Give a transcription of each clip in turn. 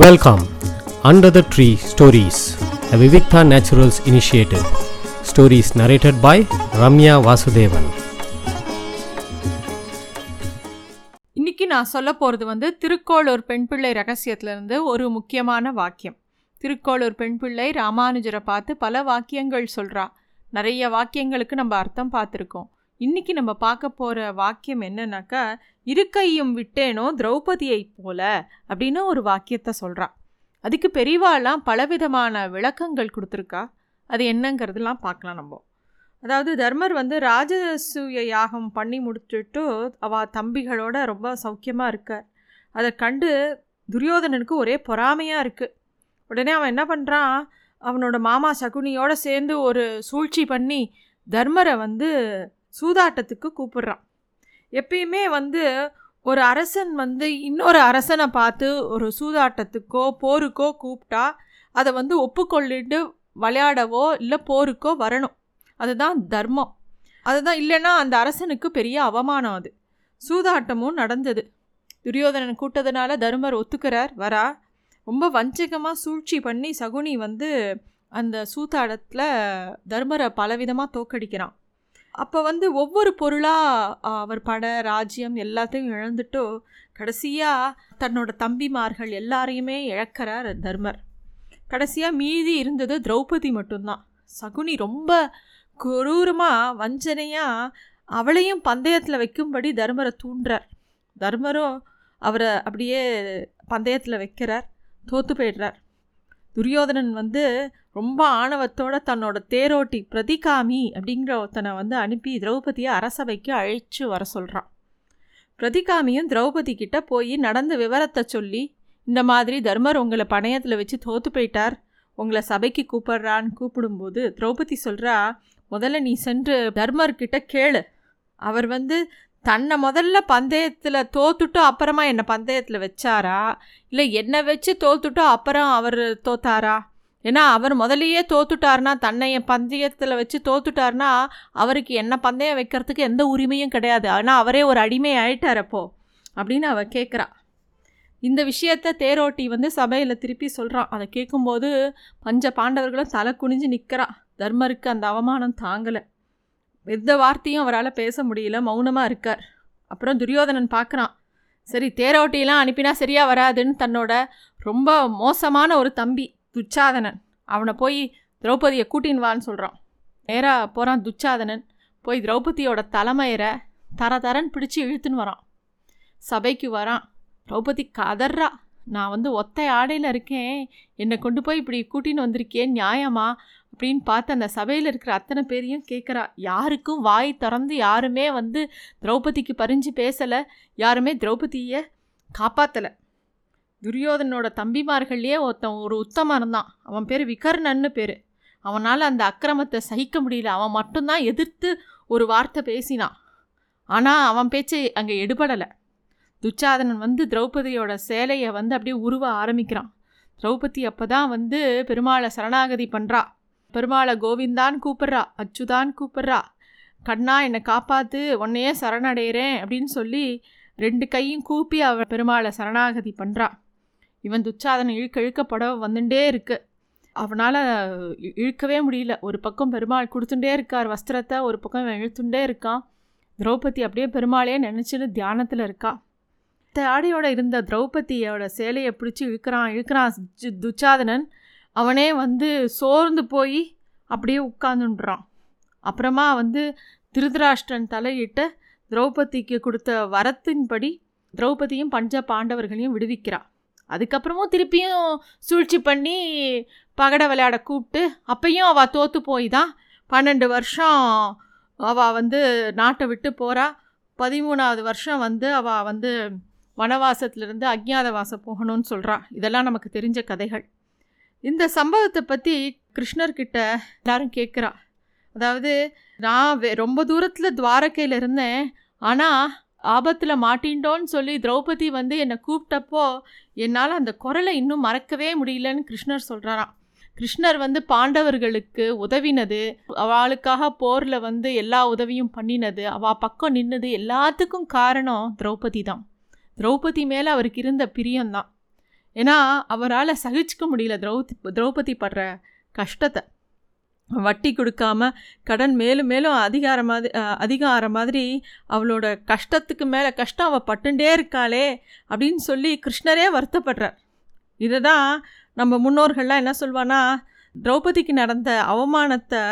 Welcome under the tree stories the Vivikta naturals initiative stories narrated by Ramya Vasudevan இன்னைக்கு நான் சொல்ல போகிறது வந்து திருக்கோளூர் பெண் பிள்ளை ரகசியத்திலிருந்து ஒரு முக்கியமான வாக்கியம். திருக்கோளூர் பெண் பிள்ளை ராமானுஜரை பார்த்து பல வாக்கியங்கள் சொல்கிறா நிறைய வாக்கியங்களுக்கு நம்ம அர்த்தம் பார்த்துருக்கோம். இன்னைக்கு நம்ம பார்க்க போகிற வாக்கியம் என்னன்னாக்கா இருக்கையும் விட்டேனோ திரௌபதியை போல அப்படின்னு ஒரு வாக்கியத்தை சொல்கிறான் அதுக்கு பெரிவாலாம் பலவிதமான விளக்கங்கள் கொடுத்துருக்கா. அது என்னங்கிறதுலாம் பார்க்கலாம் நம்ம. அதாவது தர்மர் வந்து ராஜசூய யாகம் பண்ணி முடிச்சுட்டு அவ தம்பிகளோட ரொம்ப சௌக்கியமாக இருக்கார். அதை கண்டு துரியோதனனுக்கு ஒரே பொறாமையாக இருக்குது உடனே அவன் என்ன பண்ணுறான் அவனோட மாமா சகுனியோடு சேர்ந்து ஒரு சூழ்ச்சி பண்ணி தர்மரை வந்து சூதாட்டத்துக்கு கூப்பிடுறான். எப்பயுமே வந்து ஒரு அரசன் வந்து இன்னொரு அரசனை பார்த்து ஒரு சூதாட்டத்துக்கோ போருக்கோ கூப்பிட்டா அதை வந்து ஒப்புக்கொள்ளிட்டு விளையாடவோ இல்லை போருக்கோ வரணும். அதுதான் தர்மம். அதுதான் இல்லைன்னா அந்த அரசனுக்கு பெரிய அவமானம் அது. சூதாட்டமும் நடந்தது. துரியோதனன் கூட்டதுனால தர்மர் ஒத்துக்கிறார் வரா. ரொம்ப வஞ்சகமாக சூழ்ச்சி பண்ணி சகுனி வந்து அந்த சூதாட்டத்தில் தர்மரை பலவிதமாக தோக்கடிக்கிறான். அப்போ வந்து ஒவ்வொரு பொருளாக அவர் பட ராஜ்யம் எல்லாத்தையும் இழந்துட்டு கடைசியாக தன்னோட தம்பிமார்கள் எல்லாரையுமே இழக்கிறார் தர்மர். கடைசியாக மீதி இருந்தது திரௌபதி மட்டும்தான். சகுனி ரொம்ப குரூரமாக வஞ்சனையாக அவளையும் பந்தயத்தில் வைக்கும்படி தர்மரை தூண்டுறார். தர்மரும் அவரை அப்படியே பந்தயத்தில் வைக்கிறார் தோற்று போயிடுறார். துரியோதனன் வந்து ரொம்ப ஆணவத்தோட தன்னோட தேரோட்டி பிரதிகாமி அப்படிங்கிற ஒருத்தனை வந்து அனுப்பி திரௌபதியை அரசவைக்கு அழைச்சி வர சொல்கிறான் பிரதிகாமியும் திரௌபதி கிட்ட போய் நடந்த விவரத்தை சொல்லி இந்த மாதிரி தர்மர் உங்களை பணையத்தில் வச்சு தோத்து போயிட்டார் உங்களை சபைக்கு கூப்பிட்றான்னு கூப்பிடும்போது திரௌபதி சொல்கிறா முதல்ல நீ சென்று தர்மர்கிட்ட கேளு. அவர் வந்து தன்னை முதல்ல பந்தயத்தில் தோத்துட்டு அப்புறமா என்னை பந்தயத்தில் வச்சாரா? இல்லை என்னை வச்சு தோத்துட்டோ அப்புறம் அவர் தோத்தாரா? ஏன்னா அவர் முதலையே தோத்துட்டார்னா தன்னை என் பந்தயத்தில் வச்சு தோத்துட்டார்னா அவருக்கு என்ன பந்தயம் வைக்கிறதுக்கு எந்த உரிமையும் கிடையாது. ஆனால் அவரே ஒரு அடிமை ஆயிட்டார் அப்போ அப்படின்னு அவள் கேட்குறா இந்த விஷயத்த தேரோட்டி வந்து சபையில் திருப்பி சொல்கிறான் அதை கேட்கும்போது பஞ்ச பாண்டவர்களும் தலை குனிஞ்சு நிற்கிறா தர்மருக்கு அந்த அவமானம் தாங்கலை. எந்த வார்த்தையும் அவரால் பேச முடியல மௌனமாக இருக்கார். அப்புறம் துரியோதனன் பார்க்குறான் சரி தேரோட்டியெல்லாம் அனுப்பினா சரியாக வராதுன்னு தன்னோட ரொம்ப மோசமான ஒரு தம்பி துச்சாதனன். அவனை போய் திரௌபதியை கூட்டின்னு வான்னு சொல்கிறான் நேராக போகிறான் துச்சாதனன் போய் திரௌபதியோட தலைமையரை தர தரன் பிடிச்சி இழுத்துன்னு வரான். சபைக்கு வரான் திரௌபதி கதறா நான் வந்து ஒத்தை ஆடையில் இருக்கேன் என்னை கொண்டு போய் இப்படி கூட்டின்னு வந்திருக்கேன் நியாயமா? அப்படின்னு பார்த்து அந்த சபையில் இருக்கிற அத்தனை பேரையும் கேட்குறா. யாருக்கும் வாய் திறந்து யாருமே வந்து திரௌபதிக்கு பறிஞ்சு பேசலை. யாருமே திரௌபதியை காப்பாற்றலை துரியோதனோட தம்பிமார்கள்லேயே ஒருத்தன் ஒரு உத்தமன் இருந்தான் அவன் பேர் விகர்ணன்னு பேர். அவனால் அந்த அக்கிரமத்தை சகிக்க முடியல. அவன் மட்டும்தான் எதிர்த்து ஒரு வார்த்தை பேசினான் ஆனால் அவன் பேச்சு அங்கே எடுபடலை. துச்சாதனன் வந்து திரௌபதியோட சேலையை வந்து அப்படியே உருவ ஆரம்பிக்கிறான். திரௌபதி அப்போ தான் வந்து பெருமாளை சரணாகதி பண்ணுறா பெருமாளை கோவிந்தான் கூப்பிட்றா அச்சுதான் கூப்பிட்றா. கண்ணா என்னை காப்பாற்று உன்னையே சரணடைகிறேன் அப்படின்னு சொல்லி ரெண்டு கையும் கூப்பி அவ பெருமாளை சரணாகதி பண்ணுறா இவன் துச்சாதனை இழுக்க இழுக்க புடவை வந்துட்டே இருக்கு. அவனால் இழுக்கவே முடியல. ஒரு பக்கம் பெருமாள் கொடுத்துட்டே இருக்கார் வஸ்திரத்தை ஒரு பக்கம் இவன் இழுத்துட்டே இருக்கான். திரௌபதி அப்படியே பெருமாளே நினச்சின்னு தியானத்தில் இருக்கா. தாடியோட இருந்த திரௌபதியோட சேலையை பிடிச்சி இழுக்கிறான் இழுக்கிறான் துச்சாதனன். அவனே வந்து சோர்ந்து போய் அப்படியே உட்காந்துன்றான் அப்புறமா வந்து திருதராஷ்டிரன் தலையிட்டு திரௌபதிக்கு கொடுத்த வரத்தின்படி திரௌபதியும் பஞ்ச பாண்டவர்களையும் விடுவிக்கிறான். அதுக்கப்புறமும் திருப்பியும் சூழ்ச்சி பண்ணி பகடை விளையாட கூப்பிட்டு அப்பையும் அவள் தோற்று போய் தான் பன்னெண்டு வருஷம் அவள் வந்து நாட்டை விட்டு போகிறா பதிமூணாவது வருஷம் வந்து அவள் வந்து வனவாசத்துலேருந்து அக்ஞாதவாசம் போகணும்னு சொல்கிறா இதெல்லாம் நமக்கு தெரிஞ்ச கதைகள். இந்த சம்பவத்தை பற்றி கிருஷ்ணர்கிட்ட எல்லாரும் கேட்குறா அதாவது நான் ரொம்ப தூரத்தில் துவாரகையில் இருந்தேன். ஆனால் ஆபத்தில் மாட்டின்டோன்னு சொல்லி திரௌபதி வந்து என்னை கூப்பிட்டப்போ என்னால் அந்த குரலை இன்னும் மறக்கவே முடியலன்னு கிருஷ்ணர் சொல்கிறாராம் கிருஷ்ணர் வந்து பாண்டவர்களுக்கு உதவினது அவளுக்காக போரில் வந்து எல்லா உதவியும் பண்ணினது அவள் பக்கம் நின்னது எல்லாத்துக்கும் காரணம் திரௌபதி தான். திரௌபதி மேலே அவருக்கு இருந்த பிரியம்தான் ஏன்னா அவரால் சகிச்சுக்க முடியல திரௌதி திரௌபதி படுற கஷ்டத்தை. வட்டி கொடுக்காம கடன் மேலும் மேலும் அதிகார மாதிரி அதிகார மாதிரி அவளோட கஷ்டத்துக்கு மேலே கஷ்டம் அவள் பட்டுண்டே இருக்காளே அப்படின்னு சொல்லி கிருஷ்ணரே வருத்தப்படுறார். இதை தான் நம்ம முன்னோர்கள்லாம் என்ன சொல்வானா திரௌபதிக்கு நடந்த அவமானத்தை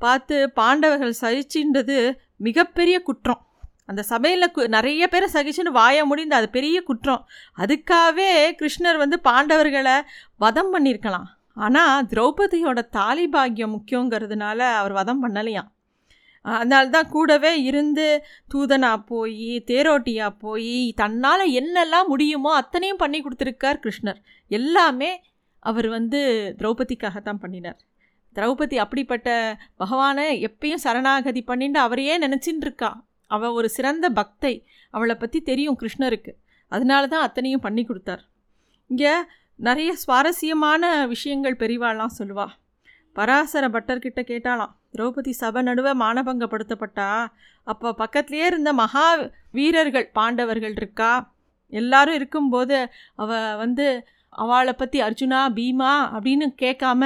பார்த்து பாண்டவர்கள் சகிச்சின்றது மிகப்பெரிய குற்றம். அந்த சபையில் கு நிறைய பேரை சகிச்சுன்னு வாய முடிந்து அது பெரிய குற்றம். அதுக்காகவே கிருஷ்ணர் வந்து பாண்டவர்களை வதம் பண்ணியிருக்கலாம். ஆனால் திரௌபதியோட தாலி பாக்கியம் முக்கியங்கிறதுனால அவர் வதம் பண்ணலையாம் அதனால்தான் கூடவே இருந்து தூதனாக போய் தேரோட்டியாக போய் தன்னால் என்னெல்லாம் முடியுமோ அத்தனையும் பண்ணி கொடுத்துருக்கார் கிருஷ்ணர். எல்லாமே அவர் வந்து திரௌபதிக்காகத்தான் பண்ணினார். திரௌபதி அப்படிப்பட்ட பகவானை எப்பயும் சரணாகதி பண்ணிட்டு அவரையே நினச்சின்னு இருக்கா அவள் ஒரு சிறந்த பக்தை. அவளை பற்றி தெரியும் கிருஷ்ணருக்கு. அதனால தான் அத்தனையும் பண்ணி கொடுத்தார். இங்கே நிறைய சுவாரஸ்யமான விஷயங்கள் பெரிவாள்லாம் சொல்லுவாள் பராசர பட்டர்கிட்ட கேட்டாலாம் திரௌபதி சபை நடுவே மானபங்கப்படுத்தப்பட்டா? அப்போ பக்கத்துலேயே இருந்த மகா வீரர்கள் பாண்டவர்கள் இருக்கா? எல்லாரும் இருக்கும்போது அவள் வந்து அவளை பற்றி அர்ஜுனா பீமா அப்படின்னு கேட்காம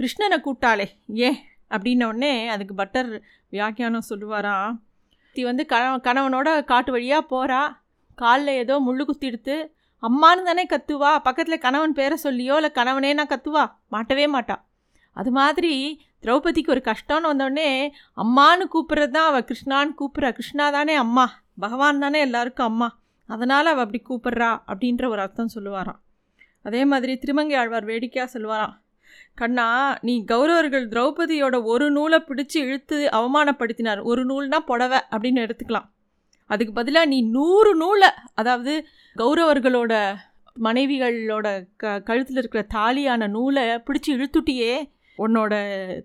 கிருஷ்ணனை கூட்டாளே ஏன்? அப்படின்னோடனே அதுக்கு பட்டர் வியாக்கியானம் சொல்லுவாராம். தி வந்து கண கணவனோட காட்டு வழியாக போகிறா காலில் ஏதோ முள்ளு குத்திடுத்து அம்மானு தானே கத்துவா? பக்கத்தில் கணவன் பேரை சொல்லியோ? இல்லை கணவனே நான் கத்துவா? மாட்டவே மாட்டா. அது மாதிரி திரௌபதிக்கு ஒரு கஷ்டம்னு வந்தோடனே அம்மானு கூப்பிட்றது தான் அவள் கிருஷ்ணான்னு கூப்பிட்றா. கிருஷ்ணா தானே அம்மா. பகவான் தானே எல்லாருக்கும் அம்மா. அதனால் அவள் அப்படி கூப்பிட்றா. அப்படின்ற ஒரு அர்த்தம் சொல்லுவாராம். அதே மாதிரி திருமங்கை ஆழ்வார் வேடிக்கையாக சொல்லுவாராம். கண்ணா நீ கௌரவர்கள் திரௌபதியோட ஒரு நூலை பிடிச்சி இழுத்து அவமானப்படுத்தினார். ஒரு நூல்னா புடவை அப்படின்னு எடுத்துக்கலாம். அதுக்கு பதிலாக நீ நூறு நூலை அதாவது கௌரவர்களோட மனைவிகளோட க கழுத்தில் இருக்கிற தாலியான நூலை பிடிச்சி இழுத்துட்டியே உன்னோட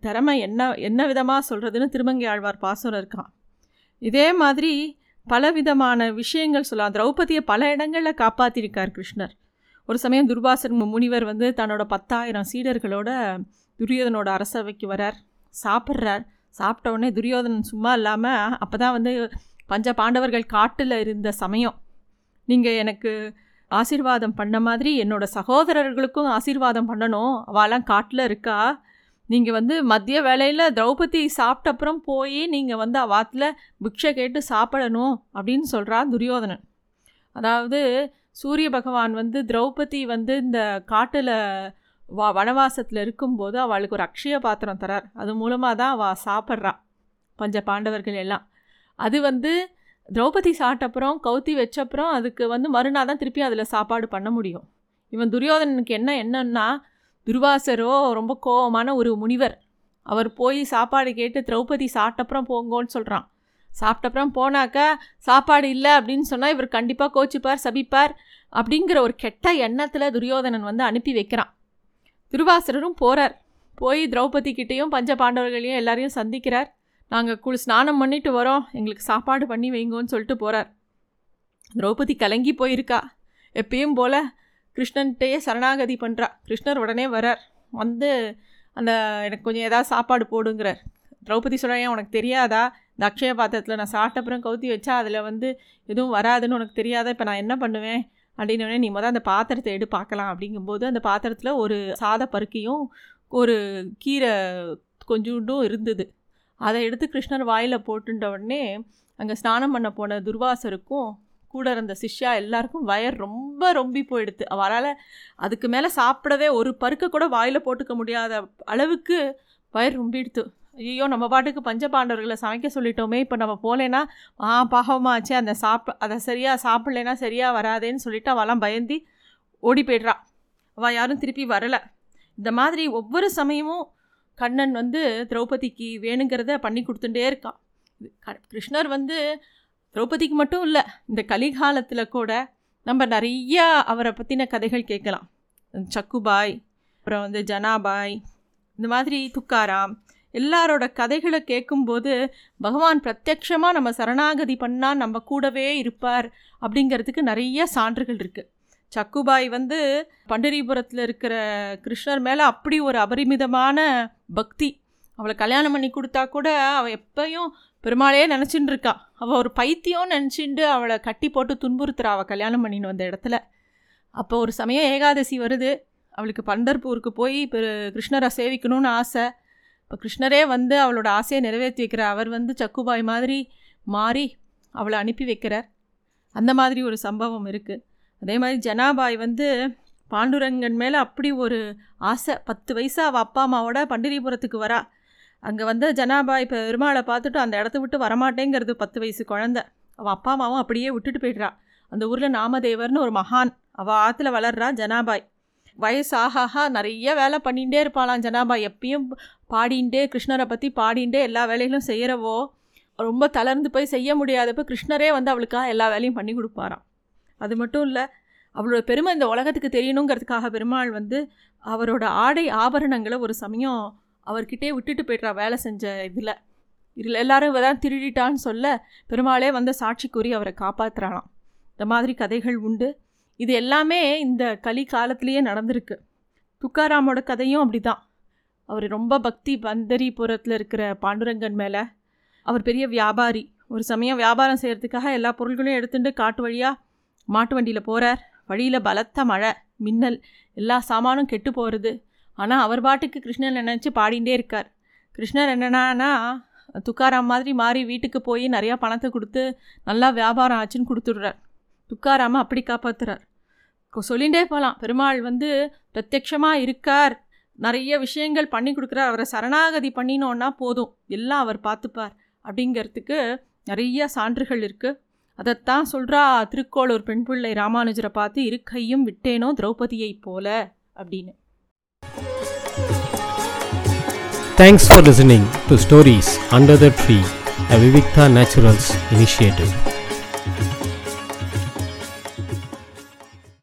திறமை என்ன என்ன விதமாக சொல்கிறதுன்னு திருமங்கை ஆழ்வார் பாசுரம் இருக்கான். இதே மாதிரி பல விதமான விஷயங்கள் சொல்லலாம். திரௌபதியை பல இடங்களில் காப்பாற்றிருக்கார் கிருஷ்ணர். ஒரு சமயம் துர்வாசன் முனிவர் வந்து தன்னோட பத்தாயிரம் சீடர்களோட துரியோதனோட அரசவைக்கு வரார். சாப்பிட்றார். சாப்பிட்ட உடனே துரியோதனன் சும்மா இல்லாமல் அப்போ தான் வந்து பஞ்ச பாண்டவர்கள் காட்டில் இருந்த சமயம். நீங்கள் எனக்கு ஆசீர்வாதம் பண்ண மாதிரி என்னோட சகோதரர்களுக்கும் ஆசீர்வாதம் பண்ணணும். அவெல்லாம் காட்டில் இருக்கா? நீங்கள் வந்து மதிய வேலையில் திரௌபதி சாப்பிட்ட அப்புறம் போய் நீங்கள் வந்து அவாத்தில் பிக்ஷை கேட்டு சாப்பிடணும் அப்படின்னு சொல்கிறா துரியோதனன். அதாவது சூரிய பகவான் வந்து திரௌபதி வந்து இந்த காட்டில் வா வனவாசத்தில் இருக்கும்போது அவளுக்கு ஒரு அக்ஷய பாத்திரம் தரார். அது மூலமாக தான் அவள் சாப்பிட்றான் பஞ்ச பாண்டவர்கள் எல்லாம். அது வந்து திரௌபதி சாப்பிட்டப்புறம் கவுத்தி வச்சப்புறம் அதுக்கு வந்து மறுநாள் தான் திருப்பி அதில் சாப்பாடு பண்ண முடியும். இவன் துரியோதனனுக்கு என்ன என்னன்னா துர்வாசரோ ரொம்ப கோபமான ஒரு முனிவர். அவர் போய் சாப்பாடு கேட்டு திரௌபதி சாப்பிட்டப்புறம் போங்கோன்னு சொல்கிறான் சாப்பிட்டப்புறம் போனாக்கா சாப்பாடு இல்லை அப்படின்னு சொன்னால் இவர் கண்டிப்பாக கோச்சிப்பார் சபிப்பார் அப்படிங்கிற ஒரு கெட்ட எண்ணத்தில் துரியோதனன் வந்து அனுப்பி வைக்கிறான். துருவாசரரும் போகிறார் போய் திரௌபதி கிட்டேயும் பஞ்ச பாண்டவர்களையும் எல்லாரையும் சந்திக்கிறார். நாங்கள் குளி ஸ்நானம் பண்ணிட்டு வரோம். எங்களுக்கு சாப்பாடு பண்ணி வைங்கோன்னு சொல்லிட்டு போகிறார் திரௌபதி கலங்கி போயிருக்கா. எப்பயும் போல் கிருஷ்ணன்கிட்டயே சரணாகதி பண்ணுறா கிருஷ்ணர் உடனே வரார். வந்து அந்த எனக்கு கொஞ்சம் ஏதாவது சாப்பாடு போடுங்கிறார். திரௌபதி சொல்கிறேன் உனக்கு தெரியாதா? இந்த அக்ஷய பாத்திரத்தில் நான் சாப்பிட்டப்புறம் கவுத்தி வச்சா அதில் வந்து எதுவும் வராதுன்னு உனக்கு தெரியாத? இப்போ நான் என்ன பண்ணுவேன்? அப்படின்னோடனே நீ முதல் அந்த பாத்திரத்தை எடு பார்க்கலாம். அப்படிங்கும்போது அந்த பாத்திரத்தில் ஒரு சாத பருக்கையும் ஒரு கீரை கொஞ்சோண்டும் இருந்தது. அதை எடுத்து கிருஷ்ணர் வாயில் போட்டுட்ட உடனே அங்கே ஸ்நானம் பண்ண போன துர்வாசருக்கும் கூட இருந்த சிஷ்யா எல்லாருக்கும் வயர் ரொம்ப ரொம்பி போயிடுது அவரால் அதுக்கு மேலே சாப்பிடவே ஒரு பருக்கை கூட வாயில் போட்டுக்க முடியாத அளவுக்கு வயர் ரொம்பிடுத்து. ஐயோ நம்ம பாட்டுக்கு பஞ்சபாண்டவர்களை சமைக்க சொல்லிட்டோமே இப்போ நம்ம போகலேன்னா ஆ பாகமாச்சு அந்த சாப் அதை சரியாக சாப்பிட்லேன்னா சரியாக வராதேன்னு சொல்லிட்டு அவெல்லாம் பயந்து ஓடி போய்ட்றா. அவள் யாரும் திருப்பி வரலை. இந்த மாதிரி ஒவ்வொரு சமயமும் கண்ணன் வந்து திரௌபதிக்கு வேணுங்கிறத பண்ணி கொடுத்துட்டே இருக்கான். கிருஷ்ணர் வந்து திரௌபதிக்கு மட்டும் இல்லை இந்த கலிகாலத்தில் கூட நம்ம நிறையா அவரை பற்றின கதைகள் கேட்கலாம். சக்குபாய் அப்புறம் வந்து ஜனாபாய் இந்த மாதிரி துக்காராம் எல்லாரோட கதைகளை கேட்கும்போது பகவான் பிரத்யக்ஷமாக நம்ம சரணாகதி பண்ணால் நம்ம கூடவே இருப்பார் அப்படிங்கிறதுக்கு நிறைய சான்றுகள் இருக்குது சக்குபாய் வந்து பண்டரிபுரத்தில் இருக்கிற கிருஷ்ணர் மேலே அப்படி ஒரு அபரிமிதமான பக்தி. அவளை கல்யாணம் பண்ணி கொடுத்தா கூட அவள் எப்பயும் பெருமாளையே நினச்சின்னு இருக்கா. அவள் ஒரு பைத்தியம் நினச்சிண்டு அவளை கட்டி போட்டு துன்புறுத்துறா அவள் கல்யாணம் பண்ணின்னு வந்த இடத்துல. அப்போ ஒரு சமயம் ஏகாதசி வருது. அவளுக்கு பண்டர்பூருக்கு போய் பெரு கிருஷ்ணரை சேவிக்கணும்னு ஆசை. இப்போ கிருஷ்ணரே வந்து அவளோட ஆசையை நிறைவேற்றி வைக்கிறார் அவர் வந்து சக்குபாய் மாதிரி மாறி அவளை அனுப்பி வைக்கிறார். அந்த மாதிரி ஒரு சம்பவம் இருக்குது அதே மாதிரி ஜனாபாய் வந்து பாண்டுரங்கன் மேலே அப்படி ஒரு ஆசை. பத்து வயசு அவள் அப்பா அம்மாவோட பண்டிரிபுரத்துக்கு வரா. அங்கே வந்து ஜனாபாய் பெருமாளை பார்த்துட்டு அந்த இடத்த விட்டு வரமாட்டேங்கிறது பத்து வயசு குழந்த. அவள் அப்பா அம்மாவும் அப்படியே விட்டுட்டு போய்ட்றா. அந்த ஊரில் நாமதேவர்னு ஒரு மகான். அவள் ஆற்றுல வளர்றா ஜனாபாய். வயசு நிறைய வேலை பண்ணிகிட்டே இருப்பாளாம் ஜனாபா. எப்பயும் பாடிண்டே கிருஷ்ணரை பற்றி பாடிண்டே எல்லா வேலைகளும் செய்கிறவோ ரொம்ப தளர்ந்து போய் செய்ய முடியாதப்போ கிருஷ்ணரே வந்து அவளுக்காக எல்லா வேலையும் பண்ணி கொடுப்பாராம். அது மட்டும் இல்லை அவளோட பெருமை இந்த உலகத்துக்கு தெரியணுங்கிறதுக்காக பெருமாள் வந்து அவரோட ஆடை ஆபரணங்களை ஒரு சமயம் அவர்கிட்டே விட்டுட்டு போய்ட்றா வேலை செஞ்ச இதில். இதில் எல்லாரும் தான் திருடிட்டான்னு சொல்ல பெருமாளே வந்து சாட்சி கூறி அவரை காப்பாற்றுறாளாம் இந்த மாதிரி கதைகள் உண்டு. இது எல்லாமே இந்த கலி காலத்திலேயே நடந்திருக்கு. துக்காராமோட கதையும் அப்படி தான் அவர் ரொம்ப பக்தி பந்தரிபுரத்தில் இருக்கிற பாண்டுரங்கன் மேலே அவர் பெரிய வியாபாரி. ஒரு சமயம் வியாபாரம் செய்கிறதுக்காக எல்லா பொருள்களையும் எடுத்துட்டு காட்டு வழியாக மாட்டு வண்டியில் போகிறார் வழியில் பலத்த மழை மின்னல் எல்லா சாமானும் கெட்டு போகிறது ஆனால் அவர் பாட்டுக்கு கிருஷ்ணன் நினச்சி பாடிகிட்டே இருக்கார். கிருஷ்ணர் என்னென்னா துக்காராம் மாதிரி மாறி வீட்டுக்கு போய் நிறையா பணத்தை கொடுத்து நல்லா வியாபாரம் ஆச்சுன்னு கொடுத்துடுறார். துக்காராம அப்படி காப்பாற்றுறார் சொல்லிகிட்டே போகலாம் பெருமாள் வந்து பிரத்யக்ஷமாக இருக்கார். நிறைய விஷயங்கள் பண்ணி கொடுக்குறார். அவரை சரணாகதி பண்ணினோன்னா போதும். எல்லாம் அவர் பார்த்துப்பார். அப்படிங்கிறதுக்கு நிறைய சான்றுகள் இருக்குது அதைத்தான் சொல்கிறா திருக்கோளூர் பெண் பிள்ளை ராமானுஜரை பார்த்து இருக்கையும் விட்டேனோ திரௌபதியை போல? அப்படின்னு. Thanks for listening to stories under the tree a Vivikta naturals initiative